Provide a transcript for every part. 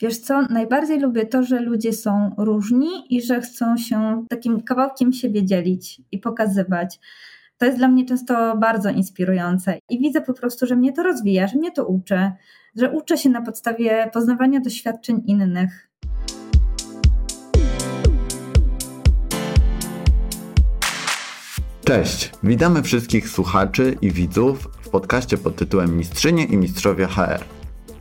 Wiesz co, najbardziej lubię to, że ludzie są różni i że chcą się takim kawałkiem siebie dzielić i pokazywać. To jest dla mnie często bardzo inspirujące i widzę po prostu, że mnie to rozwija, że mnie to uczy, że uczę się na podstawie poznawania doświadczeń innych. Cześć, witamy wszystkich słuchaczy i widzów w podcaście pod tytułem Mistrzynie i Mistrzowie HR.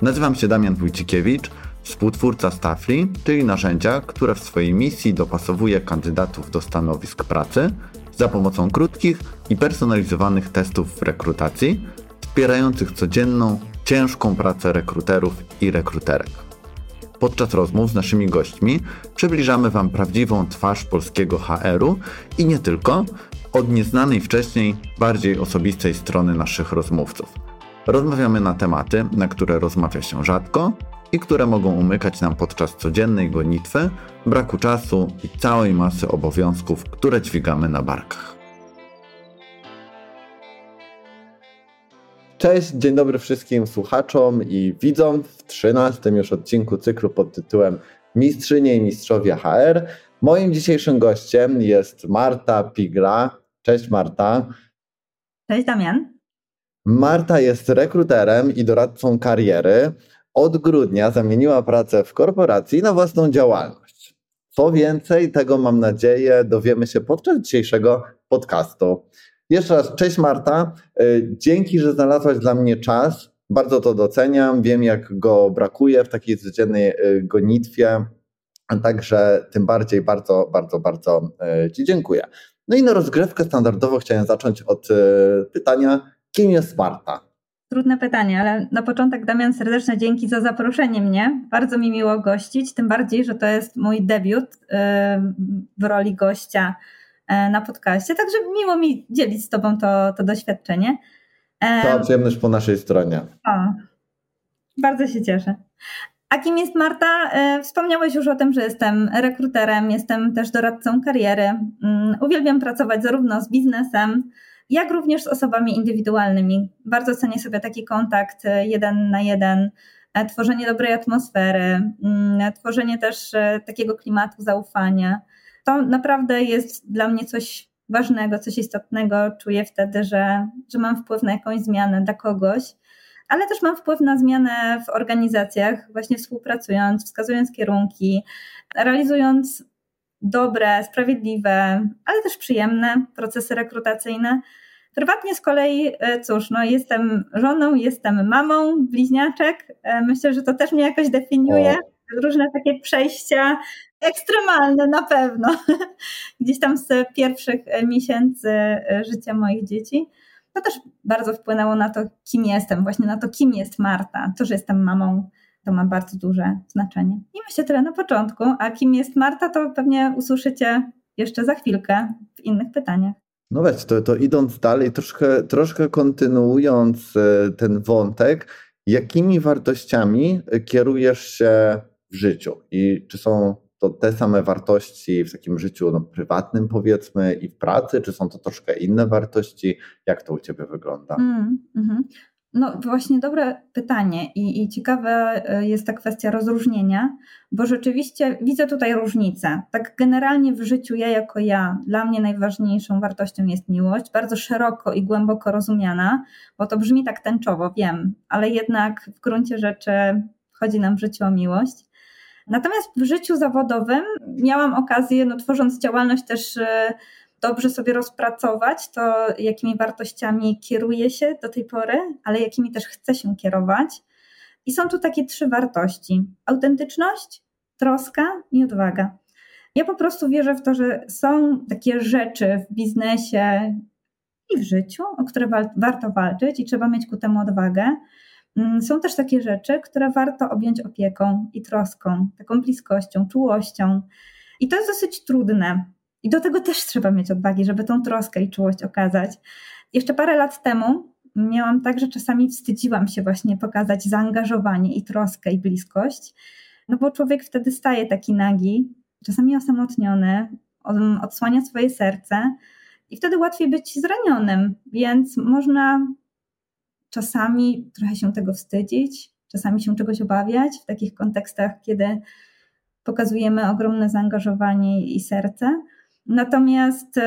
Nazywam się Damian Wójcikiewicz, współtwórca Staffli, czyli narzędzia, które w swojej misji dopasowuje kandydatów do stanowisk pracy za pomocą krótkich i personalizowanych testów w rekrutacji, wspierających codzienną, ciężką pracę rekruterów i rekruterek. Podczas rozmów z naszymi gośćmi przybliżamy Wam prawdziwą twarz polskiego HR-u i nie tylko, od nieznanej wcześniej, bardziej osobistej strony naszych rozmówców. Rozmawiamy na tematy, na które rozmawia się rzadko i które mogą umykać nam podczas codziennej gonitwy, braku czasu i całej masy obowiązków, które dźwigamy na barkach. Cześć, dzień dobry wszystkim słuchaczom i widzom w 13 już odcinku cyklu pod tytułem Mistrzynie i Mistrzowie HR. Moim dzisiejszym gościem jest Marta Pigla. Cześć Marta. Cześć Damian. Marta jest rekruterem i doradcą kariery. Od grudnia zamieniła pracę w korporacji na własną działalność. Co więcej, tego mam nadzieję dowiemy się podczas dzisiejszego podcastu. Jeszcze raz, cześć Marta. Y, dzięki, że znalazłaś dla mnie czas. Bardzo to doceniam. Wiem, jak go brakuje w takiej codziennej y, gonitwie. Także tym bardziej bardzo, bardzo, bardzo y, Ci dziękuję. No i na rozgrywkę standardowo chciałem zacząć od pytania, kim jest Marta? Trudne pytanie, ale na początek Damian serdeczne dzięki za zaproszenie mnie. Bardzo mi miło gościć, tym bardziej, że to jest mój debiut w roli gościa E, na podcaście, także miło mi dzielić z Tobą to, to doświadczenie. To przyjemność po naszej stronie. O, bardzo się cieszę. A kim jest Marta? E, wspomniałeś już o tym, że jestem rekruterem, jestem też doradcą kariery. Mm, uwielbiam pracować zarówno z biznesem, jak również z osobami indywidualnymi. Bardzo cenię sobie taki kontakt e, jeden na jeden, tworzenie dobrej atmosfery, mm, tworzenie też takiego klimatu zaufania to naprawdę jest dla mnie coś ważnego, coś istotnego. Czuję wtedy, że, że mam wpływ na jakąś zmianę dla kogoś, ale też mam wpływ na zmianę w organizacjach, właśnie współpracując, wskazując kierunki, realizując dobre, sprawiedliwe, ale też przyjemne procesy rekrutacyjne. Prywatnie z kolei, e, cóż, no jestem żoną, jestem mamą bliźniaczek. E, myślę, że to też mnie jakoś definiuje. Różne takie przejścia ekstremalne na pewno. Gdzieś tam z pierwszych miesięcy e, życia moich dzieci. To też bardzo wpłynęło na to, kim jestem, właśnie na to, kim jest Marta. To, że jestem mamą, to ma bardzo duże znaczenie. I myślę tyle na początku, a kim jest Marta, to pewnie usłyszycie jeszcze za chwilkę w innych pytaniach. No weź, to, to idąc dalej, troszkę, troszkę kontynuując e, ten wątek, jakimi wartościami kierujesz się w życiu i czy są to te same wartości w takim życiu no, prywatnym, powiedzmy, i w pracy, czy są to troszkę inne wartości? Jak to u Ciebie wygląda? Mm, mm. No właśnie dobre pytanie i, i ciekawa e, jest ta kwestia rozróżnienia, bo rzeczywiście widzę tutaj różnicę. Tak generalnie w życiu ja jako ja, dla mnie najważniejszą wartością jest miłość, bardzo szeroko i głęboko rozumiana, bo to brzmi tak tęczowo, wiem, ale jednak w gruncie rzeczy chodzi nam w życiu o miłość. Natomiast w życiu zawodowym miałam okazję, no, tworząc działalność też e, dobrze sobie rozpracować to, jakimi wartościami kieruję się do tej pory, ale jakimi też chcę się kierować. I są tu takie trzy wartości: autentyczność, troska i odwaga. Ja po prostu wierzę w to, że są takie rzeczy w biznesie i w życiu, o które warto walczyć i trzeba mieć ku temu odwagę. Mm, są też takie rzeczy, które warto objąć opieką i troską, taką bliskością, czułością. I to jest dosyć trudne. I do tego też trzeba mieć odwagi, żeby tą troskę i czułość okazać. Jeszcze parę lat temu miałam tak, że czasami wstydziłam się właśnie pokazać zaangażowanie i troskę i bliskość, no bo człowiek wtedy staje taki nagi, czasami osamotniony, odsłania swoje serce i wtedy łatwiej być zranionym, więc można czasami trochę się tego wstydzić, czasami się czegoś obawiać w takich kontekstach, kiedy pokazujemy ogromne zaangażowanie i serce. Natomiast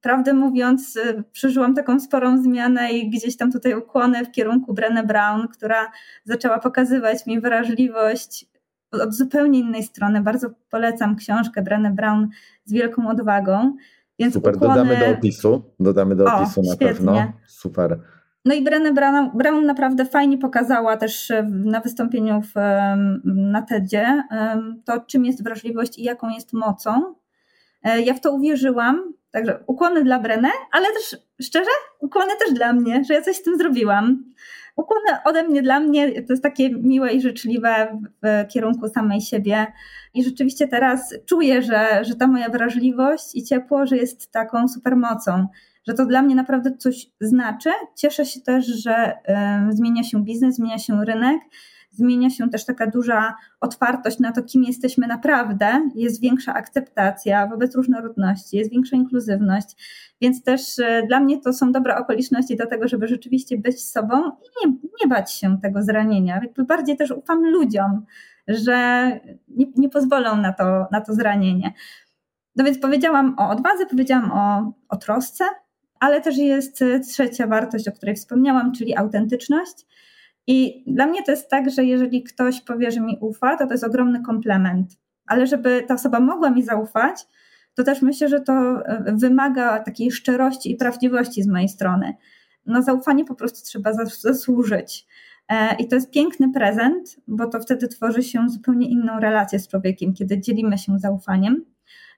prawdę mówiąc, przeżyłam taką sporą zmianę i gdzieś tam tutaj ukłony w kierunku Brené Brown, która zaczęła pokazywać mi wrażliwość od zupełnie innej strony. Bardzo polecam książkę Brené Brown z wielką odwagą. Więc Super, ukłony... dodamy do opisu. Dodamy do opisu o, na świetnie. pewno. Super. No i Brené Brown, Brown naprawdę fajnie pokazała też e, na wystąpieniu w, na TEDzie to, czym jest wrażliwość i jaką jest mocą. E, ja w to uwierzyłam, także ukłony dla Brené, ale też szczerze, ukłony też dla mnie, że ja coś z tym zrobiłam. Ukłony ode mnie dla mnie to jest takie miłe i życzliwe w kierunku samej siebie. I rzeczywiście teraz czuję, że, że ta moja wrażliwość i ciepło, że jest taką supermocą że to dla mnie naprawdę coś znaczy. Cieszę się też, że y, zmienia się biznes, zmienia się rynek, zmienia się też taka duża otwartość na to, kim jesteśmy naprawdę, jest większa akceptacja wobec różnorodności, jest większa inkluzywność, więc też y, dla mnie to są dobre okoliczności do tego, żeby rzeczywiście być sobą i nie, nie bać się tego zranienia. Jakby bardziej też ufam ludziom, że nie, nie pozwolą na to, na to zranienie. No więc powiedziałam o odwadze, powiedziałam o, o trosce, ale też jest trzecia wartość, o której wspomniałam, czyli autentyczność. I dla mnie to jest tak, że jeżeli ktoś powie, że mi ufa, to to jest ogromny komplement. Ale żeby ta osoba mogła mi zaufać, to też myślę, że to e, wymaga takiej szczerości i prawdziwości z mojej strony. Na zaufanie po prostu trzeba zasłużyć. E, I to jest piękny prezent, bo to wtedy tworzy się zupełnie inną relację z człowiekiem, kiedy dzielimy się zaufaniem.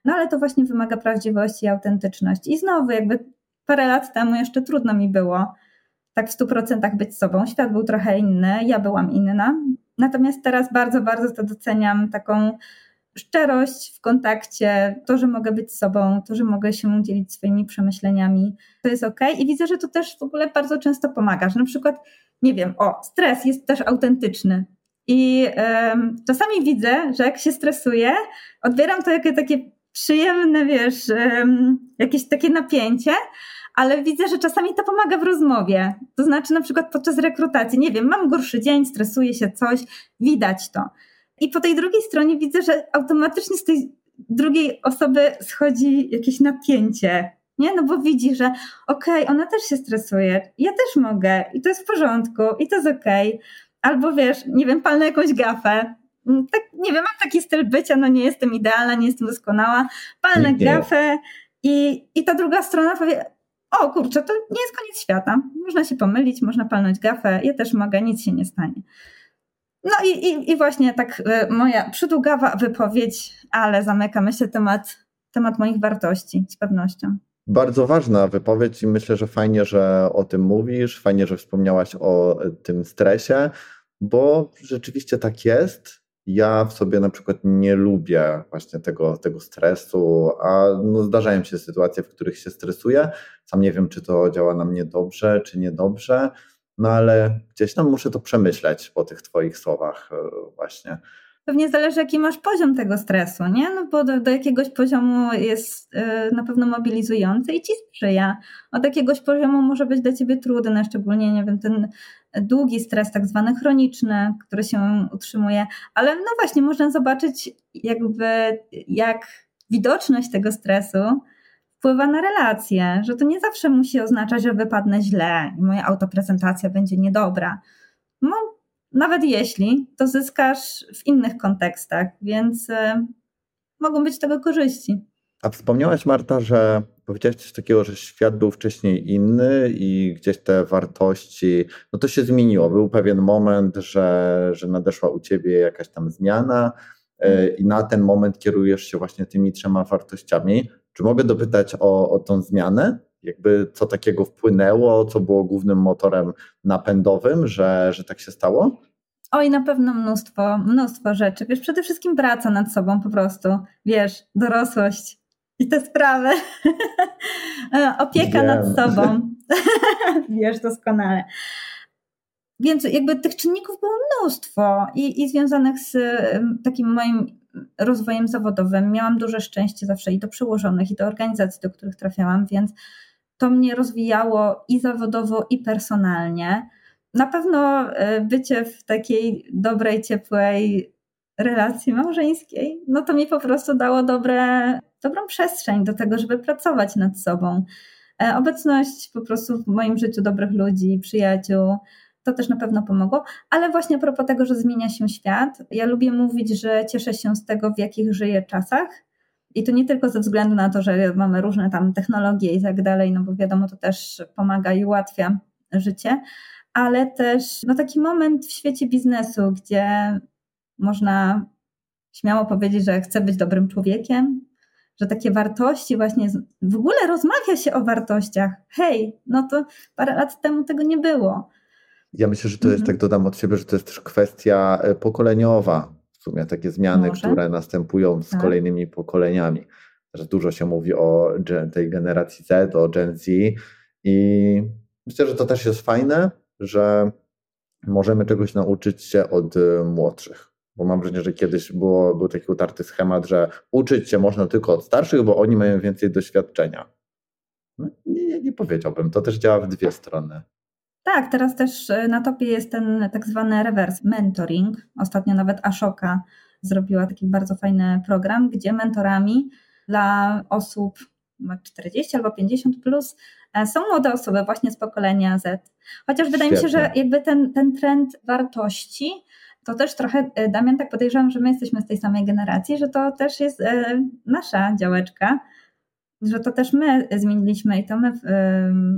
No ale to właśnie wymaga prawdziwości i autentyczności. I znowu, jakby parę lat temu jeszcze trudno mi było tak w stu procentach być sobą. Świat był trochę inny, ja byłam inna. Natomiast teraz bardzo, bardzo to doceniam taką szczerość w kontakcie, to, że mogę być sobą, to, że mogę się dzielić swoimi przemyśleniami, to jest ok. I widzę, że to też w ogóle bardzo często pomaga, że na przykład, nie wiem, o, stres jest też autentyczny. I um, czasami widzę, że jak się stresuję, odbieram to jako takie przyjemne, wiesz, um, jakieś takie napięcie, ale widzę, że czasami to pomaga w rozmowie. To znaczy na przykład podczas rekrutacji, nie wiem, mam gorszy dzień, stresuję się coś, widać to. I po tej drugiej stronie widzę, że automatycznie z tej drugiej osoby schodzi jakieś napięcie. Nie? No bo widzi, że okej, okay, ona też się stresuje, ja też mogę i to jest w porządku i to jest okej. Okay. Albo wiesz, nie wiem, palnę jakąś gafę, mm, tak, nie wiem, mam taki styl bycia, no nie jestem idealna, nie jestem doskonała, palnę gafę i, i ta druga strona powie, o kurczę, to nie jest koniec świata. Można się pomylić, można palnąć gafę, ja też mogę, nic się nie stanie. No i, i, i właśnie tak y, moja przydługawa wypowiedź, ale zamyka myślę temat, temat moich wartości z pewnością. Bardzo ważna wypowiedź i myślę, że fajnie, że o tym mówisz, fajnie, że wspomniałaś o tym stresie, bo rzeczywiście tak jest. Ja w sobie na przykład nie lubię właśnie tego, tego stresu, a no zdarzają się sytuacje, w których się stresuję. Sam nie wiem, czy to działa na mnie dobrze, czy niedobrze, no ale gdzieś tam muszę to przemyśleć po tych Twoich słowach, e, właśnie. Pewnie zależy, jaki masz poziom tego stresu, nie? No bo do, do jakiegoś poziomu jest yy, na pewno mobilizujący i ci sprzyja. Od jakiegoś poziomu może być dla ciebie trudny, szczególnie, nie wiem, ten długi stres, tak zwany chroniczny, który się utrzymuje, ale no właśnie, można zobaczyć jakby jak widoczność tego stresu wpływa na relacje, że to nie zawsze musi oznaczać, że wypadnę źle i moja autoprezentacja będzie niedobra. No, nawet jeśli, to zyskasz w innych kontekstach, więc y, mogą być tego korzyści. A wspomniałaś, Marta, że powiedziałaś coś takiego, że świat był wcześniej inny i gdzieś te wartości, no to się zmieniło. Był pewien moment, że, że nadeszła u ciebie jakaś tam zmiana e, i na ten moment kierujesz się właśnie tymi trzema wartościami. Czy mogę dopytać o, o tą zmianę? Jakby co takiego wpłynęło, co było głównym motorem napędowym, że, że tak się stało? Oj, na pewno mnóstwo, mnóstwo rzeczy. Wiesz, przede wszystkim praca nad sobą po prostu. Wiesz, dorosłość, i te sprawy. E, opieka Wiem. nad sobą. Wiesz doskonale. Więc jakby tych czynników było mnóstwo i, i związanych z takim moim rozwojem zawodowym. Miałam duże szczęście zawsze i do przełożonych, i do organizacji, do których trafiałam, więc to mnie rozwijało i zawodowo, i personalnie. na pewno e, bycie w takiej dobrej, ciepłej relacji małżeńskiej, no to mi po prostu dało dobre, dobrą przestrzeń do tego, żeby pracować nad sobą. E, obecność po prostu w moim życiu dobrych ludzi, przyjaciół, to też na pewno pomogło. Ale właśnie a propos tego, że zmienia się świat, ja lubię mówić, że cieszę się z tego, w jakich żyję czasach. I to nie tylko ze względu na to, że mamy różne tam technologie i tak dalej, no bo wiadomo, to też pomaga i ułatwia życie, ale też no taki moment w świecie biznesu, gdzie można śmiało powiedzieć, że chcę być dobrym człowiekiem, że takie wartości właśnie, w ogóle rozmawia się o wartościach. Hej, no to parę lat temu tego nie było. Ja myślę, że to jest, mhm. tak dodam od siebie, że to jest też kwestia e, pokoleniowa. W sumie takie zmiany, Może? które następują z tak. kolejnymi pokoleniami. Że dużo się mówi o tej generacji Z, o Gen Z i myślę, że to też jest fajne, że możemy czegoś nauczyć się od e, młodszych. Bo mam wrażenie, że kiedyś było, był taki utarty schemat, że uczyć się można tylko od starszych, bo oni mają więcej doświadczenia. No, nie, nie, nie powiedziałbym. To też działa w dwie strony. Tak, teraz też e, na topie jest ten tak zwany reverse mentoring. Ostatnio nawet Ashoka zrobiła taki bardzo fajny program, gdzie mentorami dla osób 40 albo 50 plus e, są młode osoby właśnie z pokolenia Z. Chociaż wydaje Świetnie. mi się, że jakby ten, ten trend wartości to też trochę, e, Damian, tak podejrzewam, że my jesteśmy z tej samej generacji, że to też jest nasza działeczka, że to też my zmieniliśmy i to my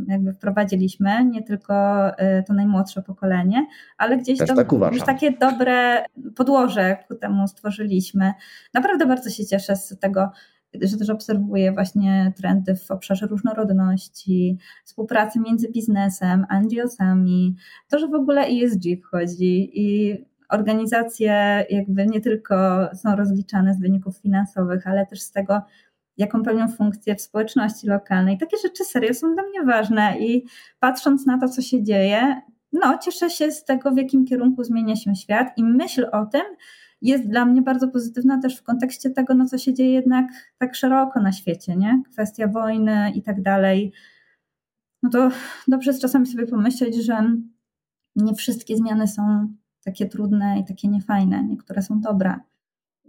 jakby wprowadziliśmy, nie tylko y, to najmłodsze pokolenie, ale gdzieś to, tak już takie dobre podłoże ku temu stworzyliśmy. Naprawdę bardzo się cieszę z tego, że też obserwuję właśnie trendy w obszarze różnorodności, współpracy między biznesem, NGO-sami, to, że w ogóle ESG wchodzi i organizacje jakby nie tylko są rozliczane z wyników finansowych, ale też z tego, jaką pełnią funkcję w społeczności lokalnej. Takie rzeczy serio są dla mnie ważne i patrząc na to, co się dzieje, no, cieszę się z tego, w jakim kierunku zmienia się świat i myśl o tym jest dla mnie bardzo pozytywna też w kontekście tego, no, co się dzieje jednak tak szeroko na świecie, nie? Kwestia wojny i tak dalej. No to dobrze czasami sobie pomyśleć, że nie wszystkie zmiany są takie trudne i takie niefajne, niektóre są dobre.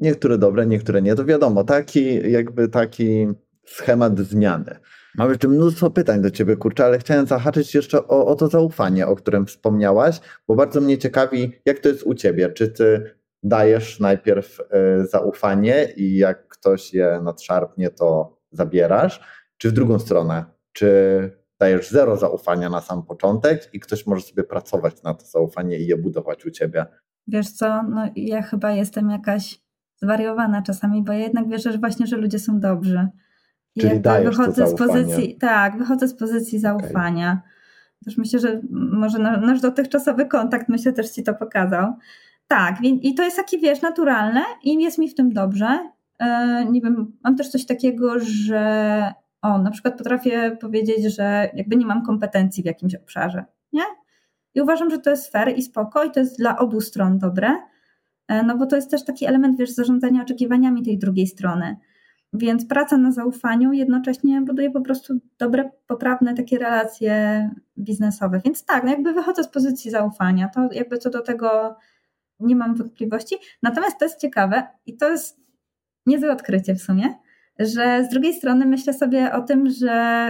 Niektóre dobre, niektóre nie, to wiadomo, taki jakby taki schemat zmiany. Mam jeszcze mnóstwo pytań do Ciebie, kurczę, ale chciałem zahaczyć jeszcze o, o to zaufanie, o którym wspomniałaś, bo bardzo mnie ciekawi, jak to jest u Ciebie. Czy Ty dajesz najpierw y, zaufanie i jak ktoś je nadszarpnie, to zabierasz, czy w drugą stronę? Czy dajesz zero zaufania na sam początek i ktoś może sobie pracować na to zaufanie i je budować u Ciebie? Wiesz co, no ja chyba jestem jakaś zwariowana czasami, bo ja jednak wierzę że właśnie, że ludzie są dobrzy. I Czyli dajesz wychodzę z pozycji, tak, wychodzę z pozycji zaufania. Okay. Też myślę, że może nasz dotychczasowy kontakt, myślę, też ci to pokazał. Tak, i to jest takie, wiesz, naturalne i jest mi w tym dobrze. E, nie wiem, mam też coś takiego, że o, na przykład potrafię powiedzieć, że jakby nie mam kompetencji w jakimś obszarze, nie? I uważam, że to jest fair i spoko i to jest dla obu stron dobre. E, no bo to jest też taki element, wiesz, zarządzania oczekiwaniami tej drugiej strony. Więc praca na zaufaniu jednocześnie buduje po prostu dobre, poprawne takie relacje biznesowe. Więc tak, no jakby wychodzę z pozycji zaufania, to jakby co do tego nie mam wątpliwości. Natomiast to jest ciekawe i to jest niezłe odkrycie w sumie, że z drugiej strony myślę sobie o tym, że,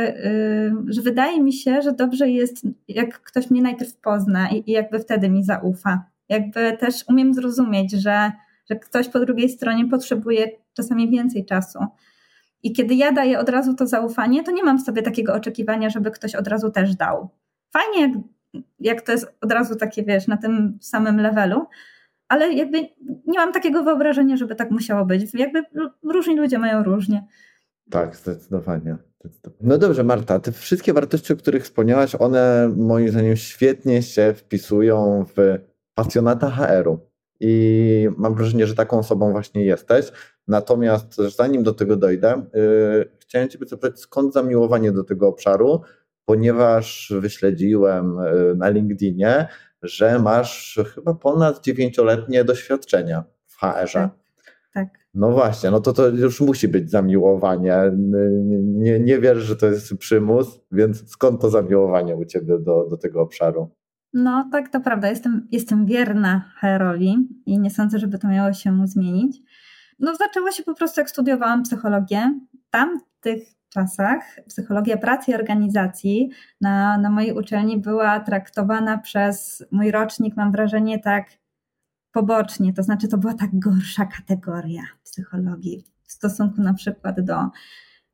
yy, że wydaje mi się, że dobrze jest, jak ktoś mnie najpierw pozna i, i jakby wtedy mi zaufa jakby też umiem zrozumieć, że, że ktoś po drugiej stronie potrzebuje czasami więcej czasu. I kiedy ja daję od razu to zaufanie, to nie mam w sobie takiego oczekiwania, żeby ktoś od razu też dał. Fajnie, jak, jak to jest od razu takie, wiesz, na tym samym levelu, ale jakby nie mam takiego wyobrażenia, żeby tak musiało być. Jakby różni ludzie mają różnie. Tak, zdecydowanie. No dobrze, Marta, te wszystkie wartości, o których wspomniałaś, one moim zdaniem świetnie się wpisują w pasjonata HR-u. I mam wrażenie, że taką osobą właśnie jesteś. Natomiast zanim do tego dojdę, yy, chciałem Cię zapytać, skąd zamiłowanie do tego obszaru, ponieważ wyśledziłem yy, na LinkedInie, że masz chyba ponad dziewięcioletnie doświadczenia w HR-ze. Tak, tak. No właśnie, no to to już musi być zamiłowanie. Nie, nie, wierzę, że to jest przymus, więc skąd to zamiłowanie u Ciebie do, do tego obszaru? No, tak, to prawda. Jestem, jestem wierna HR-owi i nie sądzę, żeby to miało się zmienić. No, zaczęło się po prostu, jak studiowałam psychologię. Tam tych czasach psychologia pracy i organizacji na, na mojej uczelni była traktowana przez mój rocznik, mam wrażenie, tak pobocznie. To znaczy, to była tak gorsza kategoria psychologii w stosunku na przykład do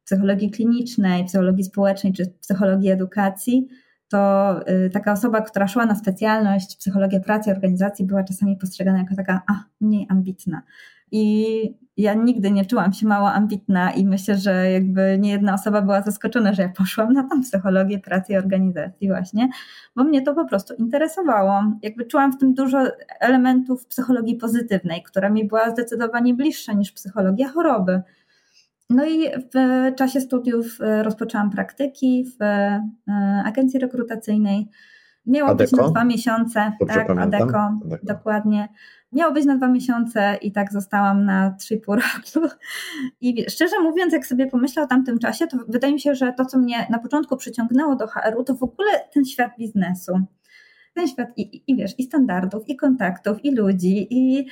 psychologii klinicznej, psychologii społecznej czy psychologii edukacji to y, taka osoba, która szła na specjalność psychologia pracy i organizacji, była czasami postrzegana jako taka a, mniej ambitna. I ja nigdy nie czułam się mało ambitna i myślę, że jakby nie jedna osoba była zaskoczona, że ja poszłam na tą psychologię pracy i organizacji właśnie, bo mnie to po prostu interesowało. Jakby czułam w tym dużo elementów psychologii pozytywnej, która mi była zdecydowanie bliższa niż psychologia choroby. No i w czasie studiów e, rozpoczęłam praktyki w e, agencji rekrutacyjnej. Miało Adeko? być na dwa miesiące. Dobrze tak, Adeko, Adeko, dokładnie. Miało być na dwa miesiące i tak zostałam na trzy pół roku. I szczerze mówiąc, jak sobie pomyślę o tamtym czasie, to wydaje mi się, że to, co mnie na początku przyciągnęło do HR-u, to w ogóle ten świat biznesu ten świat i, i, wiesz, i standardów, i kontaktów, i ludzi, i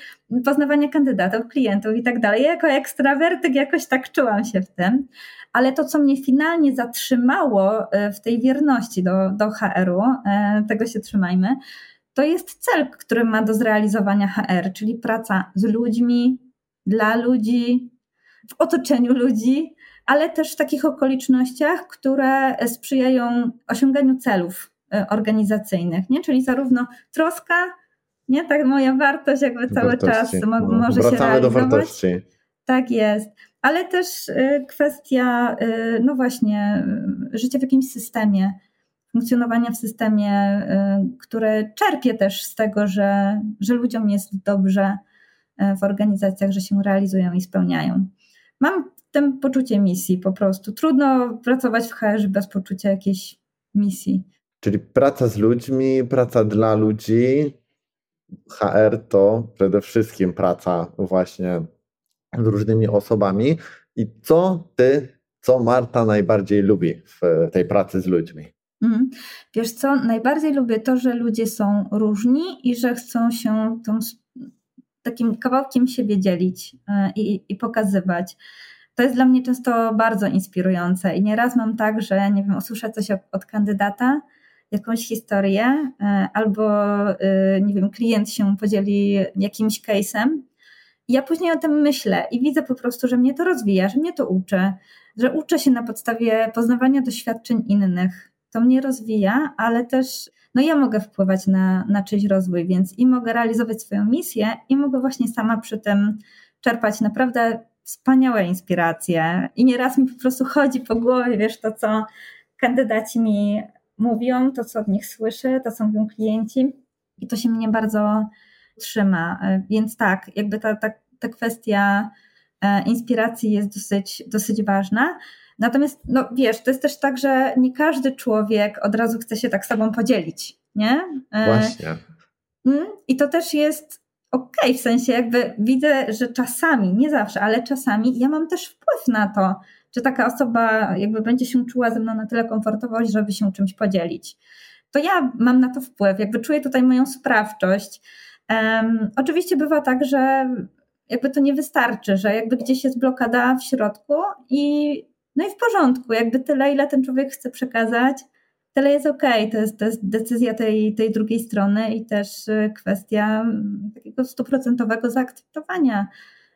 poznawania kandydatów, klientów i tak dalej. Jako ekstrawertyk jakoś tak czułam się w tym. Ale to, co mnie finalnie zatrzymało e, w tej wierności do, do HR-u, e, tego się trzymajmy, to jest cel, który ma do zrealizowania HR, czyli praca z ludźmi, dla ludzi, w otoczeniu ludzi, ale też w takich okolicznościach, które sprzyjają osiąganiu celów organizacyjnych, nie? Czyli zarówno troska, nie? Tak moja wartość jakby cały wartości. czas mo no. może Wracamy się realizować. do wartości. Tak jest. Ale też e, kwestia, e, no właśnie, życia w jakimś systemie, funkcjonowania w systemie, które czerpie też z tego, że, że ludziom jest dobrze w organizacjach, że się realizują i spełniają. Mam w tym poczucie misji po prostu. Trudno pracować w HR bez poczucia jakiejś misji. Czyli praca z ludźmi, praca dla ludzi. HR to przede wszystkim praca właśnie z różnymi osobami. I co ty, co Marta najbardziej lubi w tej pracy z ludźmi? Mhm. Wiesz co, najbardziej lubię to, że ludzie są różni i że chcą się tą, takim kawałkiem siebie dzielić e, i, i pokazywać. To jest dla mnie często bardzo inspirujące i nieraz mam tak, że nie wiem, usłyszę coś od, od kandydata, jakąś historię, e, albo e, nie wiem, klient się podzieli jakimś case'em. Ja później o tym myślę i widzę po prostu, że mnie to rozwija, że mnie to uczy, że uczę się na podstawie poznawania doświadczeń innych. To mnie rozwija, ale też no ja mogę wpływać na, na czyjś rozwój, więc i mogę realizować swoją misję, i mogę właśnie sama przy tym czerpać naprawdę wspaniałe inspiracje. I nieraz mi po prostu chodzi po głowie, wiesz, to co kandydaci mi mówią, to co od nich słyszę, to co mówią klienci i to się mnie bardzo trzyma. E, więc tak, jakby ta, ta, ta kwestia e, inspiracji jest dosyć, dosyć ważna. Natomiast, no wiesz, to jest też tak, że nie każdy człowiek od razu chce się tak sobą podzielić, nie? E, Właśnie. Mm, I to też jest okej, okay, w sensie jakby widzę, że czasami, nie zawsze, ale czasami ja mam też wpływ na to, czy taka osoba jakby będzie się czuła ze mną na tyle komfortowo, żeby się czymś podzielić. To ja mam na to wpływ, jakby czuję tutaj moją sprawczość. Um, oczywiście bywa tak, że jakby to nie wystarczy, że jakby gdzieś jest blokada w środku i no i w porządku, jakby tyle, ile ten człowiek chce przekazać, tyle jest okej, okay. to, jest, to jest decyzja tej, tej drugiej strony i też y, kwestia takiego stuprocentowego zaakceptowania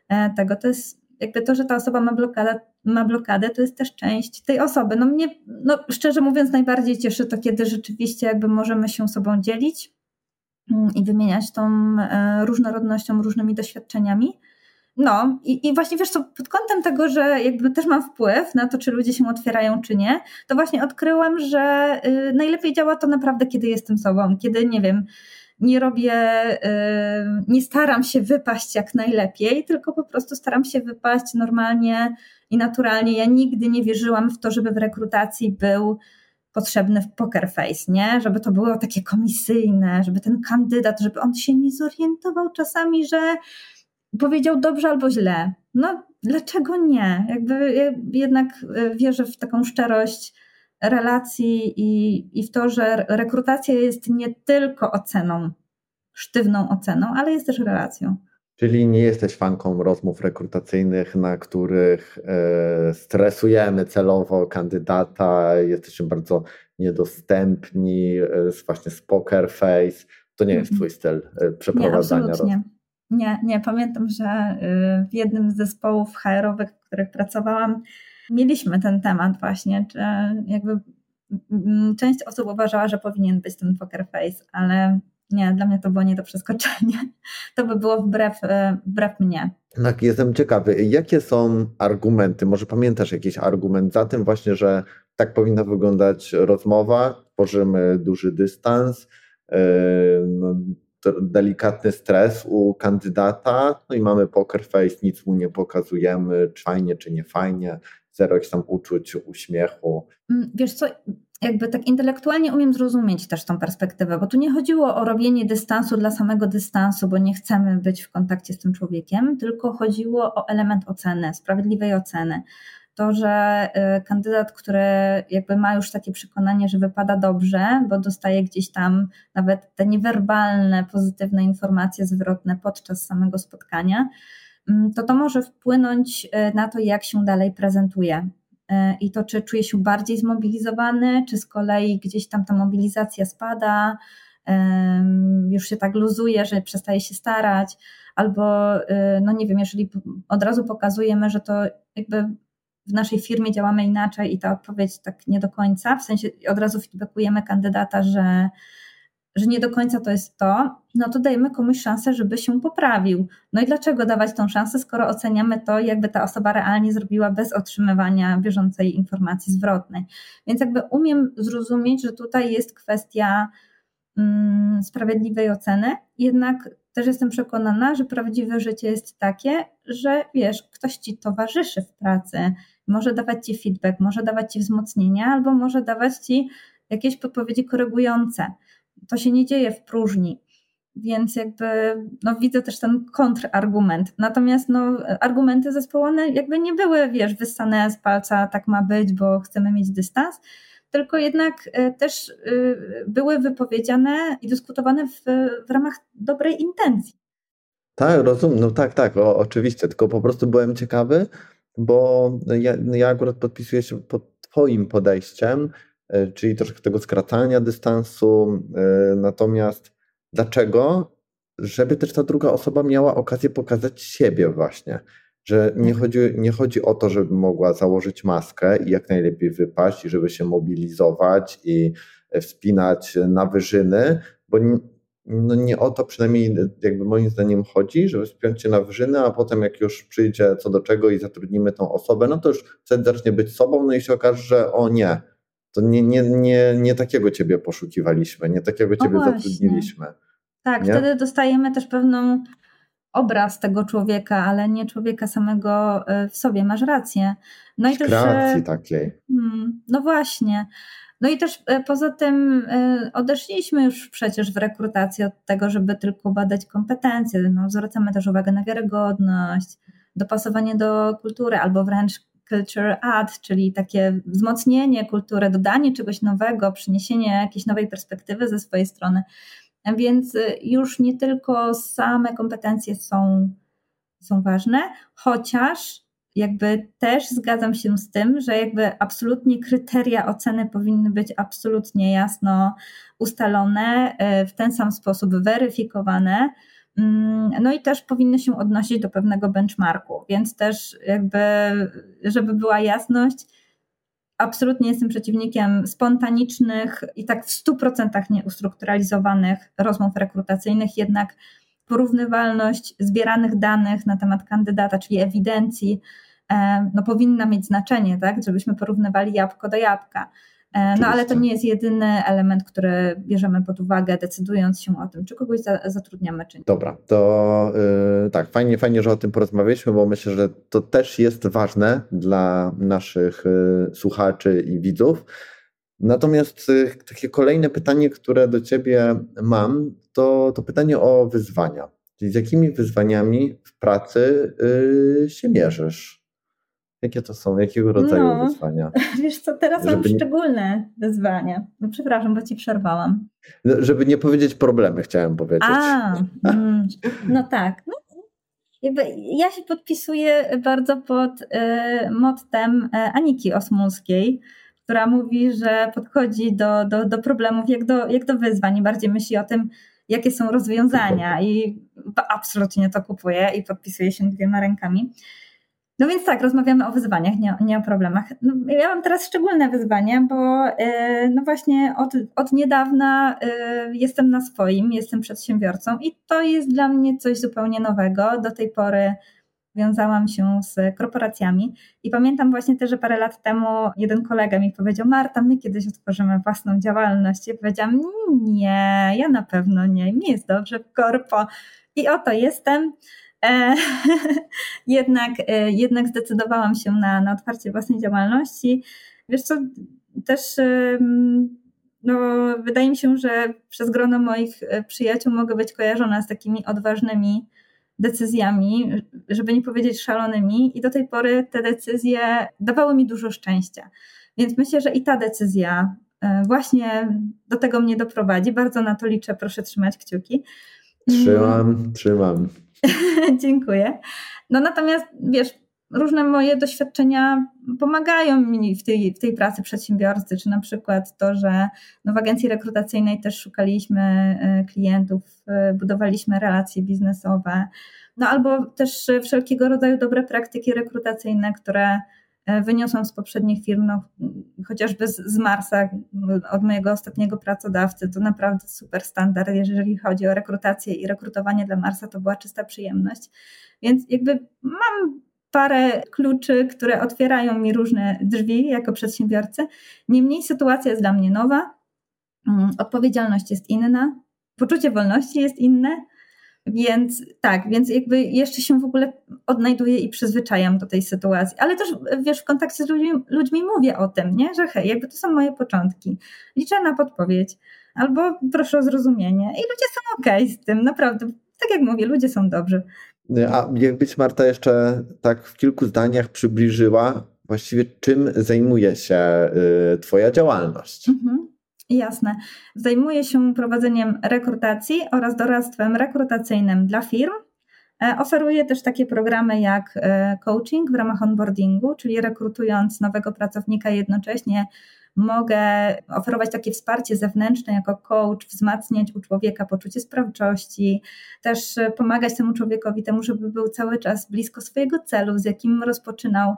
e, tego. To jest jakby to, że ta osoba ma blokadę, ma blokadę, to jest też część tej osoby. No mnie, no szczerze mówiąc, najbardziej cieszy to, kiedy rzeczywiście jakby możemy się sobą dzielić mm, i wymieniać tą e, różnorodnością, różnymi doświadczeniami. No i, i właśnie wiesz co, pod kątem tego, że jakby też mam wpływ na to, czy ludzie się otwierają, czy nie, to właśnie odkryłam, że y, najlepiej działa to naprawdę, kiedy jestem sobą, kiedy nie wiem, nie robię, y, nie staram się wypaść jak najlepiej, tylko po prostu staram się wypaść normalnie i naturalnie. Ja nigdy nie wierzyłam w to, żeby w rekrutacji był potrzebny w poker face, nie? Żeby to było takie komisyjne, żeby ten kandydat, żeby on się nie zorientował czasami, że powiedział dobrze albo źle. No, dlaczego nie? Jakby jednak y, wierzę w taką szczerość relacji i, i w to, że rekrutacja jest nie tylko oceną, sztywną oceną, ale jest też relacją. Czyli nie jesteś fanką rozmów rekrutacyjnych, na których e, stresujemy celowo kandydata, jesteśmy bardzo niedostępni, e, właśnie z poker face. To nie jest mhm. twój styl e, przeprowadzania rozmów. Nie, nie. Pamiętam, że w jednym z zespołów HR-owych, w których pracowałam, mieliśmy ten temat właśnie, czy jakby część osób uważała, że powinien być ten poker face, ale nie, dla mnie to było nie do przeskoczenia. To by było wbrew, e, wbrew mnie. Tak, jestem ciekawy, jakie są argumenty? Może pamiętasz jakiś argument za tym właśnie, że tak powinna wyglądać rozmowa, tworzymy duży dystans, e, no, delikatny stres u kandydata, no i mamy poker face, nic mu nie pokazujemy, czy fajnie, czy nie fajnie, zero jakichś tam uczuć, uśmiechu. Mm, wiesz co, jakby tak intelektualnie umiem zrozumieć też tą perspektywę, bo tu nie chodziło o robienie dystansu dla samego dystansu, bo nie chcemy być w kontakcie z tym człowiekiem, tylko chodziło o element oceny, sprawiedliwej oceny. To, że y, kandydat, który jakby ma już takie przekonanie, że wypada dobrze, bo dostaje gdzieś tam nawet te niewerbalne, pozytywne informacje zwrotne podczas samego spotkania, to to może wpłynąć y, na to, jak się dalej prezentuje. E, i to, czy czuje się bardziej zmobilizowany, czy z kolei gdzieś tam ta mobilizacja spada, już się tak luzuje, że przestaje się starać, albo e, no nie wiem, jeżeli od razu pokazujemy, że to jakby w naszej firmie działamy inaczej i ta odpowiedź tak nie do końca, w sensie od razu feedbackujemy kandydata, że że nie do końca to jest to, no to dajemy komuś szansę, żeby się poprawił. No i dlaczego dawać tą szansę, skoro oceniamy to, jakby ta osoba realnie zrobiła bez otrzymywania bieżącej informacji zwrotnej. Więc jakby umiem zrozumieć, że tutaj jest kwestia mm, sprawiedliwej oceny, jednak też jestem przekonana, że prawdziwe życie jest takie, że wiesz, ktoś ci towarzyszy w pracy, może dawać ci feedback, może dawać ci wzmocnienia, albo może dawać ci jakieś podpowiedzi korygujące to się nie dzieje w próżni. Więc jakby no, widzę też ten kontrargument. Natomiast no, argumenty zespołowe jakby nie były, wiesz, wyssane z palca, tak ma być, bo chcemy mieć dystans, tylko jednak e, też e, były wypowiedziane i dyskutowane w, w ramach dobrej intencji. Tak, rozumiem, no tak, tak, o, oczywiście, tylko po prostu byłem ciekawy, bo ja, ja akurat podpisuję się pod Twoim podejściem, czyli troszkę tego skracania dystansu. E, natomiast dlaczego? Żeby też ta druga osoba miała okazję pokazać siebie właśnie. Że nie mhm. chodzi, nie chodzi o to, żeby mogła założyć maskę i jak najlepiej wypaść, i żeby się mobilizować i wspinać na wyżyny, bo no nie o to przynajmniej jakby moim zdaniem chodzi, żeby spiąć się na wyżyny, a potem jak już przyjdzie co do czego i zatrudnimy tą osobę, no to już wtedy zacznie być sobą, no i się okaże, że o nie, to nie, nie, nie, nie takiego ciebie poszukiwaliśmy, nie takiego ciebie zatrudniliśmy. Tak, nie? wtedy dostajemy też pewną obraz tego człowieka, ale nie człowieka samego e, w sobie. Masz rację. No i też. Kreacji takiej. Hmm, no właśnie. No i też e, poza tym odeszliśmy już przecież w rekrutacji od tego, żeby tylko badać kompetencje. No, zwracamy też uwagę na wiarygodność, dopasowanie do kultury albo wręcz culture add, czyli takie wzmocnienie kultury, dodanie czegoś nowego, przyniesienie jakiejś nowej perspektywy ze swojej strony. Więc y, już nie tylko same kompetencje są, są ważne, chociaż jakby też zgadzam się z tym, że jakby absolutnie kryteria oceny powinny być absolutnie jasno ustalone, y, w ten sam sposób weryfikowane, no i też powinny się odnosić do pewnego benchmarku, więc też jakby, żeby była jasność, absolutnie jestem przeciwnikiem spontanicznych i tak w 100% nieustrukturalizowanych rozmów rekrutacyjnych, jednak porównywalność zbieranych danych na temat kandydata, czyli ewidencji, e, no powinna mieć znaczenie, tak, żebyśmy porównywali jabłko do jabłka. E, no ale to nie jest jedyny element, który bierzemy pod uwagę, decydując się o tym, czy kogoś zatrudniamy, czy nie. Dobra, to yy, tak, fajnie, fajnie, że o tym porozmawialiśmy, bo myślę, że to też jest ważne dla naszych yy, słuchaczy i widzów. Natomiast yy, takie kolejne pytanie, które do Ciebie mam, to, to pytanie o wyzwania. Czyli z jakimi wyzwaniami w pracy y, się mierzysz? Jakie to są? Jakiego rodzaju no, wyzwania? Wiesz co, teraz Żeby mam szczególne wyzwania. No, przepraszam, bo ci przerwałam. No, żeby nie powiedzieć problemy, chciałem powiedzieć. A, mm, no tak. No, ja się podpisuję bardzo pod y, mottem e, Aniki Osmulskiej, która mówi, że podchodzi do, do, do problemów jak do, jak do wyzwań i bardziej myśli o tym, jakie są rozwiązania i absolutnie to kupuję i podpisuję się dwiema rękami. No więc tak, rozmawiamy o wyzwaniach, nie, nie o problemach. No, ja mam teraz szczególne wyzwanie, bo yy, no właśnie od, od niedawna yy, jestem na swoim, jestem przedsiębiorcą i to jest dla mnie coś zupełnie nowego. Do tej pory wiązałam się z korporacjami i pamiętam właśnie też, że parę lat temu jeden kolega mi powiedział, Marta, my kiedyś otworzymy własną działalność. Ja powiedziałam, nie, ja na pewno nie, mi jest dobrze w korpo. I oto jestem. E, jednak, e, jednak zdecydowałam się na, na otwarcie własnej działalności. Wiesz co, też no, wydaje mi się, że przez grono moich e, przyjaciół mogę być kojarzona z takimi odważnymi decyzjami, żeby nie powiedzieć szalonymi, i do tej pory te decyzje dawały mi dużo szczęścia. Więc myślę, że i ta decyzja właśnie do tego mnie doprowadzi. Bardzo na to liczę, proszę trzymać kciuki. Trzymam, trzymam. Dziękuję. No natomiast wiesz, różne moje doświadczenia pomagają mi w tej, w tej pracy przedsiębiorcy, czy na przykład to, że no w agencji rekrutacyjnej też szukaliśmy e, klientów, e, budowaliśmy relacje biznesowe, no albo też wszelkiego rodzaju dobre praktyki rekrutacyjne, które e, wyniosłam z poprzednich firm, no, chociażby z, z Marsa, od mojego ostatniego pracodawcy, to naprawdę super standard, jeżeli chodzi o rekrutację i rekrutowanie dla Marsa, to była czysta przyjemność. Więc jakby mam parę kluczy, które otwierają mi różne drzwi jako przedsiębiorcy. Niemniej sytuacja jest dla mnie nowa, mm, odpowiedzialność jest inna, poczucie wolności jest inne, więc tak, więc jakby jeszcze się w ogóle odnajduję i przyzwyczajam do tej sytuacji. Ale też wiesz, w kontakcie z ludźmi, ludźmi mówię o tym, nie? że hej, jakby to są moje początki. Liczę na podpowiedź albo proszę o zrozumienie. I ludzie są okej okay z tym, naprawdę. Tak jak mówię, ludzie są dobrzy. A jakbyś Marta jeszcze tak w kilku zdaniach przybliżyła właściwie czym zajmuje się y, Twoja działalność? Mhm. Jasne. Zajmuję się prowadzeniem rekrutacji oraz doradztwem rekrutacyjnym dla firm. E, oferuję też takie programy jak e, coaching w ramach onboardingu, czyli rekrutując nowego pracownika jednocześnie mogę oferować takie wsparcie zewnętrzne jako coach, wzmacniać u człowieka poczucie sprawczości, też pomagać temu człowiekowi temu, żeby był cały czas blisko swojego celu, z jakim rozpoczynał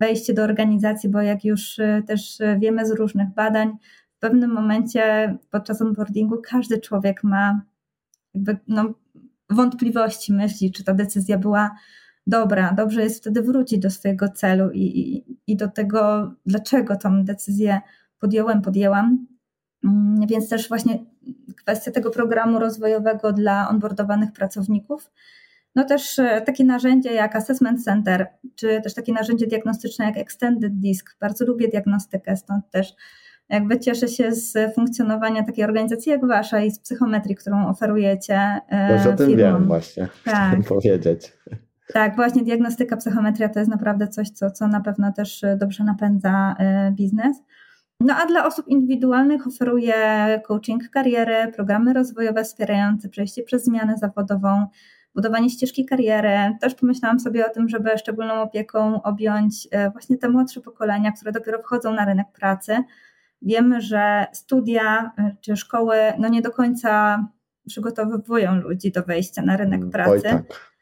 wejście do organizacji, bo jak już też wiemy z różnych badań, w pewnym momencie podczas onboardingu każdy człowiek ma jakby no, wątpliwości, myśli, czy ta decyzja była dobra, dobrze jest wtedy wrócić do swojego celu i, i, i do tego, dlaczego tą decyzję podjąłem, podjęłam. Mm, więc też właśnie kwestia tego programu rozwojowego dla onboardowanych pracowników. No też e, takie narzędzie jak Assessment Center, czy też takie narzędzie diagnostyczne jak Extended Disk. Bardzo lubię diagnostykę, stąd też jakby cieszę się z funkcjonowania takiej organizacji jak wasza i z psychometrii, którą oferujecie. Już o tym firmom. wiem właśnie, tak. chciałem powiedzieć. Tak, właśnie diagnostyka, psychometria to jest naprawdę coś, co, co na pewno też e, dobrze napędza e, biznes. No a dla osób indywidualnych oferuję coaching kariery, programy rozwojowe wspierające przejście przez zmianę zawodową, budowanie ścieżki kariery. Też pomyślałam sobie o tym, żeby szczególną opieką objąć e, właśnie te młodsze pokolenia, które dopiero wchodzą na rynek pracy. Wiemy, że studia czy szkoły no nie do końca przygotowują ludzi do wejścia na rynek mm, pracy. Oj, tak.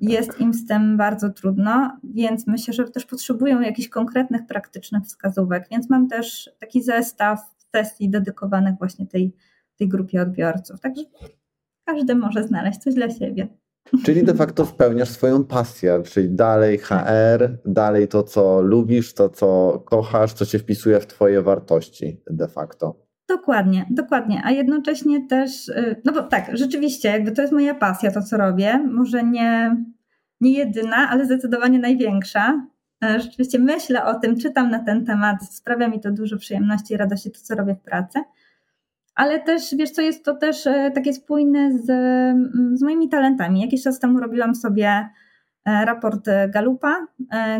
Jest im z tym bardzo trudno, więc myślę, że też potrzebują jakichś konkretnych, praktycznych wskazówek. Więc mam też taki zestaw sesji dedykowanych właśnie tej, tej grupie odbiorców. Także każdy może znaleźć coś dla siebie. Czyli de facto spełniasz swoją pasję, czyli dalej HR, dalej to, co lubisz, to, co kochasz, co się wpisuje w Twoje wartości de facto. Dokładnie, dokładnie, a jednocześnie też, y, no bo tak, rzeczywiście, jakby to jest moja pasja, to co robię, może nie, nie jedyna, ale zdecydowanie największa. E, rzeczywiście myślę o tym, czytam na ten temat, sprawia mi to dużo przyjemności i radości to, co robię w pracy. Ale też, wiesz co, jest to też e, takie spójne z, mm, z moimi talentami. Jakiś czas temu robiłam sobie raport Galupa,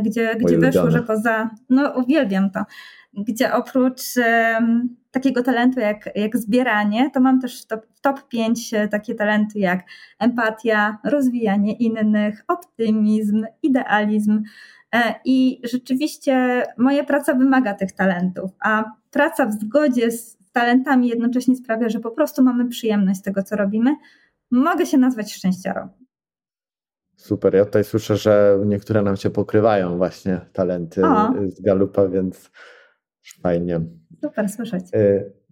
gdzie, gdzie weszło, że poza, no uwielbiam to, gdzie oprócz um, takiego talentu jak, jak zbieranie, to mam też top, top 5 takie talenty jak empatia, rozwijanie innych, optymizm, idealizm. E, I rzeczywiście moja praca wymaga tych talentów, a praca w zgodzie z talentami jednocześnie sprawia, że po prostu mamy przyjemność z tego, co robimy. Mogę się nazwać szczęściarą. Super. Ja tutaj słyszę, że niektóre nam się pokrywają właśnie talenty o. z Galupa, więc fajnie. Super słyszeć.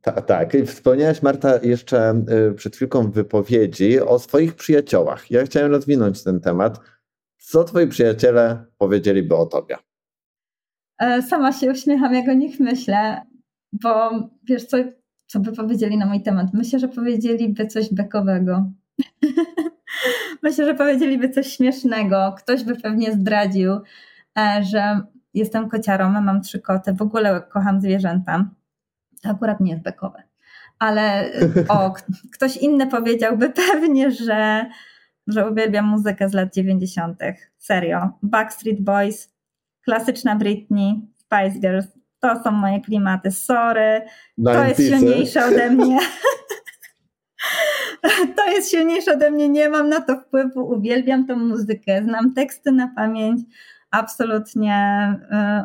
Tak, tak. I wspomniałaś, Marta, jeszcze y, przed chwilką w wypowiedzi o swoich przyjaciołach. Ja chciałem rozwinąć ten temat. Co twoi przyjaciele powiedzieliby o tobie? E, sama się uśmiecham, jak o nich myślę, bo wiesz, co, co by powiedzieli na mój temat? Myślę, że powiedzieliby coś bekowego. Myślę, że powiedzieliby coś śmiesznego. Ktoś by pewnie zdradził, e, że jestem kociarą, mam trzy koty, w ogóle kocham zwierzęta. To akurat nie jest bekowe. Ale o, ktoś inny powiedziałby pewnie, że, że uwielbiam muzykę z lat 90. Serio. Backstreet Boys, klasyczna Britney, Spice Girls. To są moje klimaty. Sorry. To jest silniejsze ode mnie. to jest silniejsze ode mnie. Nie mam na to wpływu. Uwielbiam tą muzykę. Znam teksty na pamięć absolutnie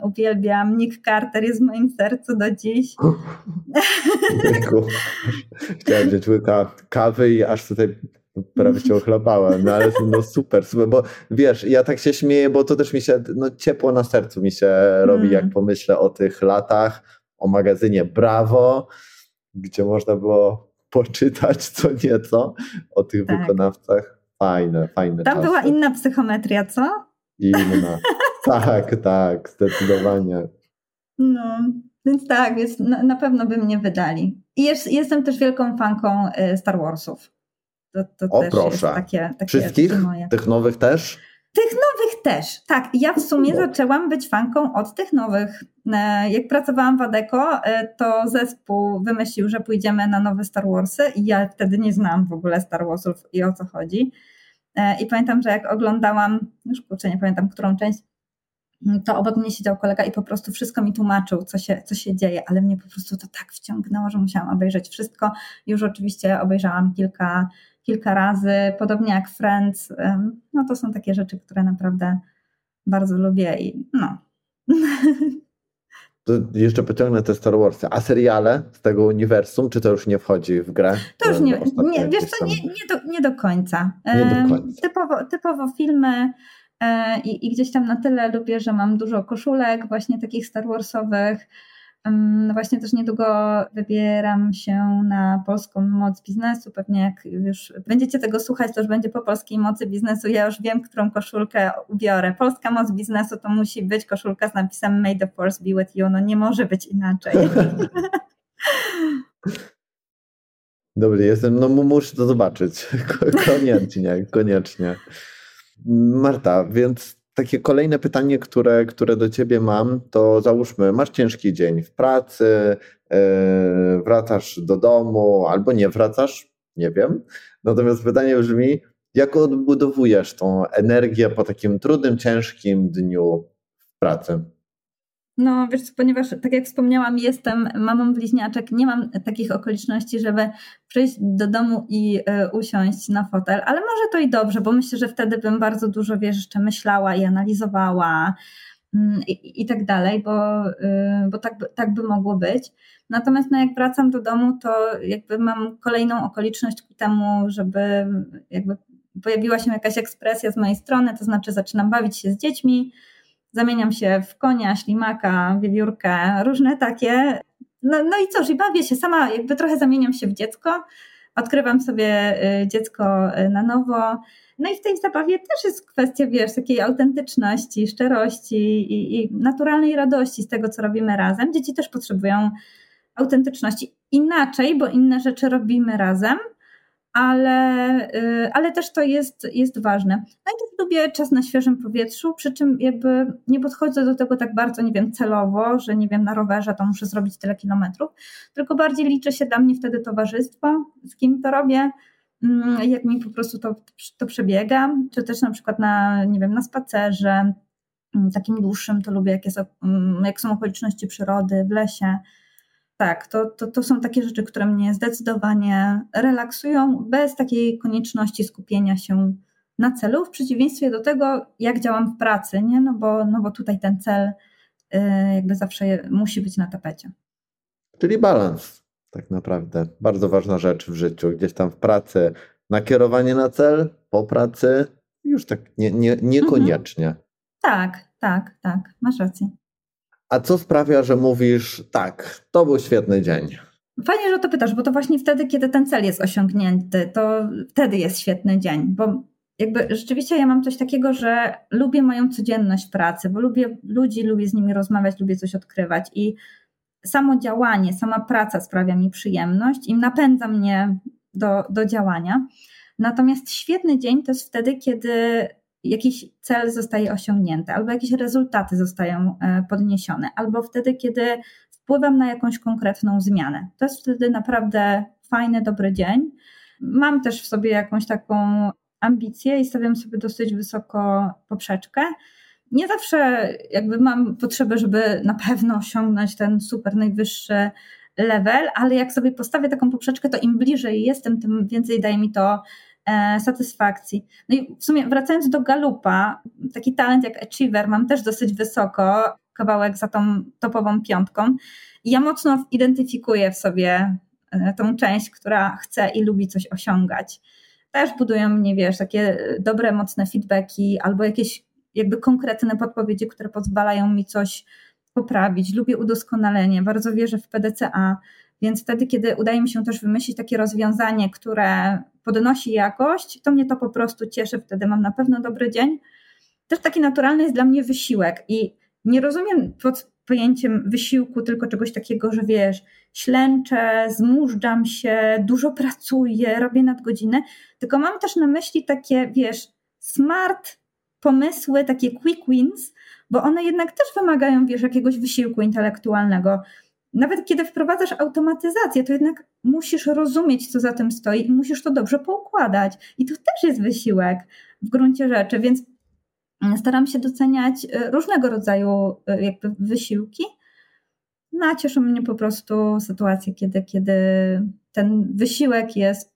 y, uwielbiam. Nick Carter jest w moim sercu do dziś. Chciałem wziąć łyka kawy i aż tutaj prawie się ochlapałem, no ale no super, super, bo wiesz, ja tak się śmieję, bo to też mi się, no ciepło na sercu mi się robi, jak mm. pomyślę o tych latach, o magazynie Brawo, gdzie można było poczytać co nieco o tych tak. wykonawcach. Fajne, fajne Tam czasy. była inna psychometria, co? Inna. tak, tak, zdecydowanie. No, więc tak, więc na, na pewno by mnie wydali. I jest, jestem też wielką fanką y, Star Warsów. To, to o proszę. Takie, takie Wszystkich? Moje. Tych nowych też? Tych nowych też, tak. Ja w sumie no. zaczęłam być fanką od tych nowych. E, jak pracowałam w Adeko, e, to zespół wymyślił, że pójdziemy na nowe Star Warsy i ja wtedy nie znałam w ogóle Star Warsów i o co chodzi. E, I pamiętam, że jak oglądałam, już kurczę, nie pamiętam którą część, mm, to obok mnie siedział kolega i po prostu wszystko mi tłumaczył, co się, co się dzieje, ale mnie po prostu to tak wciągnęło, że musiałam obejrzeć wszystko. Już oczywiście obejrzałam kilka, kilka razy, podobnie jak Friends. No to są takie rzeczy, które naprawdę bardzo lubię i no. To jeszcze pociągnę te Star Warsy. A seriale z tego uniwersum, czy to już nie wchodzi w grę? To już nie, nie wiesz co, nie, nie, do, nie do końca. Nie do końca. Typowo, typowo filmy e, i, i gdzieś tam na tyle lubię, że mam dużo koszulek właśnie takich Star Warsowych, właśnie też niedługo wybieram się na polską moc biznesu. Pewnie jak już będziecie tego słuchać, to już będzie po polskiej mocy biznesu. Ja już wiem, którą koszulkę ubiorę. Polska moc biznesu to musi być koszulka z napisem May the Force be with you. No nie może być inaczej. Dobry, jestem, no muszę to zobaczyć. Koniecznie, koniecznie. Marta, więc takie kolejne pytanie, które, które do ciebie mam, to załóżmy, masz ciężki dzień w pracy, yy, wracasz do domu albo nie wracasz, nie wiem. Natomiast pytanie brzmi, jak odbudowujesz tą energię po takim trudnym, ciężkim dniu w pracy? No wiesz, ponieważ tak jak wspomniałam, jestem mamą bliźniaczek, nie mam takich okoliczności, żeby przyjść do domu i y, usiąść na fotel, ale może to i dobrze, bo myślę, że wtedy bym bardzo dużo, wiesz, jeszcze myślała i analizowała y, i tak dalej, bo, y, bo tak, tak by mogło być. Natomiast no, jak wracam do domu, to jakby mam kolejną okoliczność ku temu, żeby jakby pojawiła się jakaś ekspresja z mojej strony, to znaczy zaczynam bawić się z dziećmi, zamieniam się w konia, ślimaka, wiewiórkę, różne takie. No, no i cóż, i bawię się sama, jakby trochę zamieniam się w dziecko, odkrywam sobie y, dziecko y, na nowo. No i w tej zabawie też jest kwestia, wiesz, takiej autentyczności, szczerości i, i naturalnej radości z tego, co robimy razem. Dzieci też potrzebują autentyczności. Inaczej, bo inne rzeczy robimy razem, ale, y, ale też to jest, jest ważne. No i też lubię czas na świeżym powietrzu, przy czym jakby nie podchodzę do tego tak bardzo, nie wiem, celowo, że nie wiem, na rowerze to muszę zrobić tyle kilometrów, tylko bardziej liczy się dla mnie wtedy towarzystwo, z kim to robię, mm, jak mi po prostu to, to przebiega, czy też na przykład na, nie wiem, na spacerze, mm, takim dłuższym, to lubię, jak, jest, mm, jak są okoliczności przyrody w lesie. Tak, to, to, to są takie rzeczy, które mnie zdecydowanie relaksują, bez takiej konieczności skupienia się na celu, w przeciwieństwie do tego, jak działam w pracy, nie? No, bo, no bo tutaj ten cel y, jakby zawsze musi być na tapecie. Czyli balans, tak naprawdę. Bardzo ważna rzecz w życiu. Gdzieś tam w pracy nakierowanie na cel, po pracy już tak nie, nie, niekoniecznie. Mhm. Tak, tak, tak, masz rację. A co sprawia, że mówisz, tak, to był świetny dzień? Fajnie, że o to pytasz, bo to właśnie wtedy, kiedy ten cel jest osiągnięty, to wtedy jest świetny dzień, bo jakby rzeczywiście ja mam coś takiego, że lubię moją codzienność pracy, bo lubię ludzi, lubię z nimi rozmawiać, lubię coś odkrywać i samo działanie, sama praca sprawia mi przyjemność i napędza mnie do, do działania. Natomiast świetny dzień to jest wtedy, kiedy jakiś cel zostaje osiągnięty, albo jakieś rezultaty zostają e, podniesione, albo wtedy, kiedy wpływam na jakąś konkretną zmianę. To jest wtedy naprawdę fajny, dobry dzień. Mam też w sobie jakąś taką ambicje i stawiam sobie dosyć wysoko poprzeczkę. Nie zawsze jakby mam potrzebę, żeby na pewno osiągnąć ten super najwyższy level, ale jak sobie postawię taką poprzeczkę, to im bliżej jestem, tym więcej daje mi to satysfakcji. No i w sumie wracając do Galupa, taki talent jak Achiever mam też dosyć wysoko, kawałek za tą topową piątką i ja mocno identyfikuję w sobie e, tą część, która chce i lubi coś osiągać też budują mnie, wiesz, takie dobre, mocne feedbacki albo jakieś jakby konkretne podpowiedzi, które pozwalają mi coś poprawić. Lubię udoskonalenie, bardzo wierzę w PDCA, więc wtedy, kiedy udaje mi się też wymyślić takie rozwiązanie, które podnosi jakość, to mnie to po prostu cieszy, wtedy mam na pewno dobry dzień. Też taki naturalny jest dla mnie wysiłek i nie rozumiem pod pojęciem wysiłku tylko czegoś takiego, że wiesz, ślęczę, zmużdżam się, dużo pracuję, robię nadgodziny, tylko mam też na myśli takie, wiesz, smart pomysły, takie quick wins, bo one jednak też wymagają, wiesz, jakiegoś wysiłku intelektualnego. Nawet kiedy wprowadzasz automatyzację, to jednak musisz rozumieć, co za tym stoi i musisz to dobrze poukładać. I to też jest wysiłek w gruncie rzeczy, więc staram się doceniać y, różnego rodzaju y, jakby wysiłki. No a cieszą mnie po prostu sytuacje, kiedy, kiedy ten wysiłek jest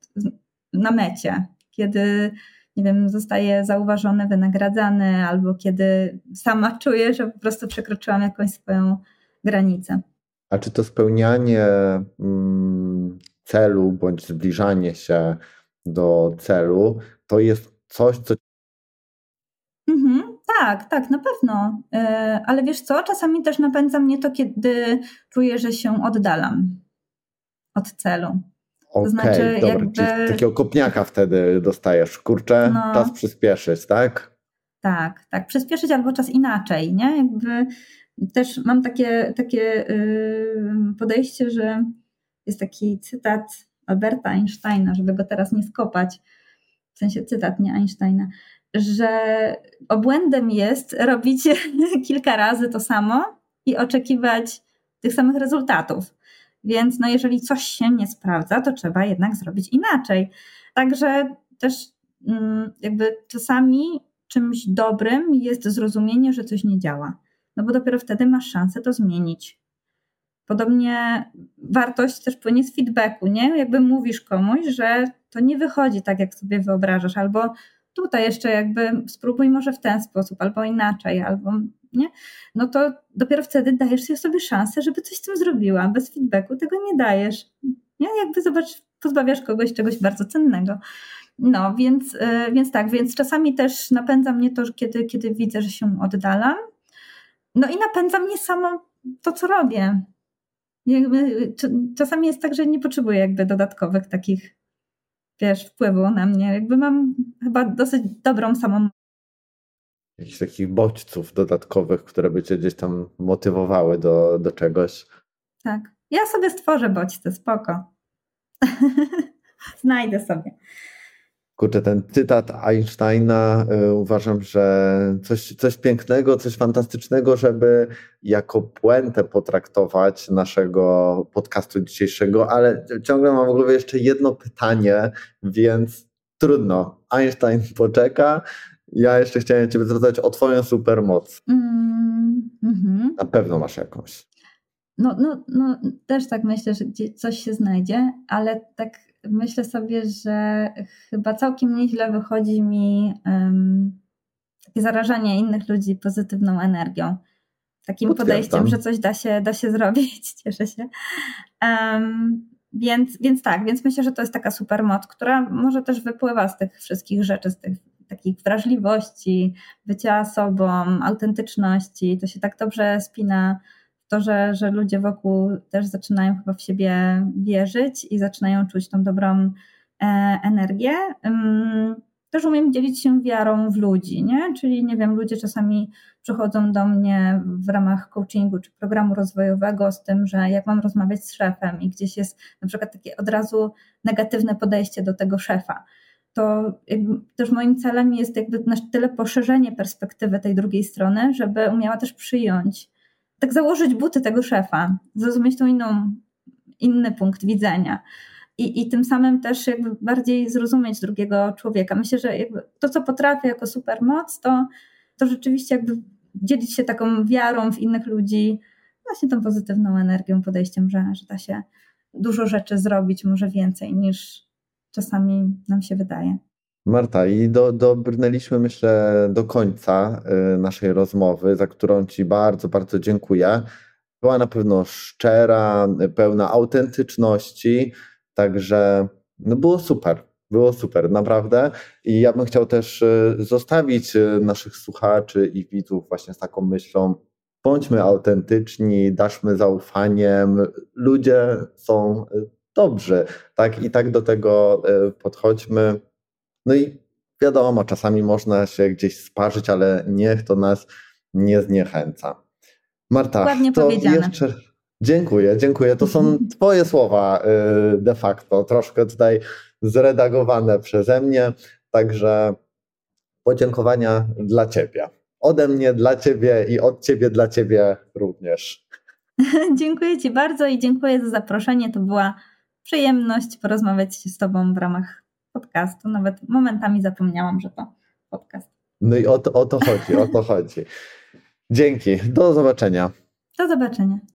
na mecie, kiedy nie wiem, zostaje zauważony, wynagradzany, albo kiedy sama czuję, że po prostu przekroczyłam jakąś swoją granicę. A czy to spełnianie mm, celu bądź zbliżanie się do celu to jest coś, co Mhm, tak, tak, na pewno. E, ale wiesz co, czasami też napędza mnie to, kiedy czuję, że się oddalam od celu. Okej, okay, znaczy, dobra, jakby... czyli takiego kopniaka wtedy dostajesz. Kurczę, no, czas przyspieszyć, tak? Tak, tak, przyspieszyć albo czas inaczej, nie? Jakby też mam takie, takie podejście, że jest taki cytat Alberta Einsteina, żeby go teraz nie skopać, w sensie cytat, nie Einsteina, że obłędem jest robić kilka razy to samo i oczekiwać tych samych rezultatów. Więc no jeżeli coś się nie sprawdza, to trzeba jednak zrobić inaczej. Także też mm, jakby czasami czymś dobrym jest zrozumienie, że coś nie działa. No bo dopiero wtedy masz szansę to zmienić. Podobnie wartość też płynie z feedbacku, nie? Jakby mówisz komuś, że to nie wychodzi tak, jak sobie wyobrażasz, albo tutaj jeszcze jakby spróbuj może w ten sposób, albo inaczej, albo nie, no to dopiero wtedy dajesz sobie szansę, żeby coś z tym zrobiła. Bez feedbacku tego nie dajesz. Nie? Jakby zobacz, pozbawiasz kogoś czegoś bardzo cennego. No, więc, e, więc tak, więc czasami też napędza mnie to, kiedy, kiedy widzę, że się oddalam. No i napędza mnie samo to, co robię. Jakby, czasami jest tak, że nie potrzebuję jakby dodatkowych takich wiesz, wpływu na mnie. Jakby mam chyba dosyć dobrą samą. Jakichś takich bodźców dodatkowych, które by cię gdzieś tam motywowały do, do czegoś. Tak. Ja sobie stworzę bodźce, spoko. Znajdę sobie. Kurczę, ten cytat Einsteina y, uważam, że coś, coś pięknego, coś fantastycznego, żeby jako puentę potraktować naszego podcastu dzisiejszego, ale ciągle mam w głowie jeszcze jedno pytanie, więc trudno. Einstein poczeka. Ja jeszcze chciałem Ciebie zapytać o Twoją supermoc. Mm, mm-hmm. Na pewno masz jakąś. No, no, no, też tak myślę, że coś się znajdzie, ale tak myślę sobie, że chyba całkiem nieźle wychodzi mi um, takie zarażanie innych ludzi pozytywną energią. Takim podejściem, że coś da się, da się zrobić. Cieszę się. Um, więc, więc tak, więc myślę, że to jest taka super moc, która może też wypływa z tych wszystkich rzeczy, z tych takich wrażliwości, bycia sobą, autentyczności. To się tak dobrze spina to, że, że ludzie wokół też zaczynają chyba w siebie wierzyć i zaczynają czuć tą dobrą e, energię. Też umiem dzielić się wiarą w ludzi, nie? Czyli nie wiem, ludzie czasami przychodzą do mnie w ramach coachingu czy programu rozwojowego z tym, że jak mam rozmawiać z szefem i gdzieś jest na przykład takie od razu negatywne podejście do tego szefa. To też moim celem jest jakby na tyle poszerzenie perspektywy tej drugiej strony, żeby umiała też przyjąć tak założyć buty tego szefa, zrozumieć tą inną, inny punkt widzenia. I, I tym samym też jakby bardziej zrozumieć drugiego człowieka. Myślę, że to, co potrafię jako supermoc, to, to rzeczywiście jakby dzielić się taką wiarą w innych ludzi, właśnie tą pozytywną energią, podejściem, że, że da się dużo rzeczy zrobić, może więcej niż czasami nam się wydaje. Marta, i do, dobrnęliśmy, myślę, do końca y, naszej rozmowy, za którą Ci bardzo, bardzo dziękuję. Była na pewno szczera, pełna autentyczności, także no było super. Było super, naprawdę. I ja bym chciał też y, zostawić y, naszych słuchaczy i widzów właśnie z taką myślą: bądźmy autentyczni, daszmy zaufaniem. Ludzie są dobrzy, tak? I tak do tego podchodźmy. No i wiadomo, czasami można się gdzieś sparzyć, ale niech to nas nie zniechęca. Marta, Ładnie to powiedziane. jeszcze dziękuję, dziękuję. To są. Twoje słowa y, de facto, troszkę tutaj zredagowane przeze mnie, także podziękowania dla Ciebie. Ode mnie dla Ciebie i od Ciebie dla Ciebie również. dziękuję Ci bardzo i dziękuję za zaproszenie. To była przyjemność porozmawiać z Tobą w ramach podcastu. Nawet momentami zapomniałam, że to podcast. No i o to, o to chodzi, o to chodzi. Dzięki. Do zobaczenia. Do zobaczenia.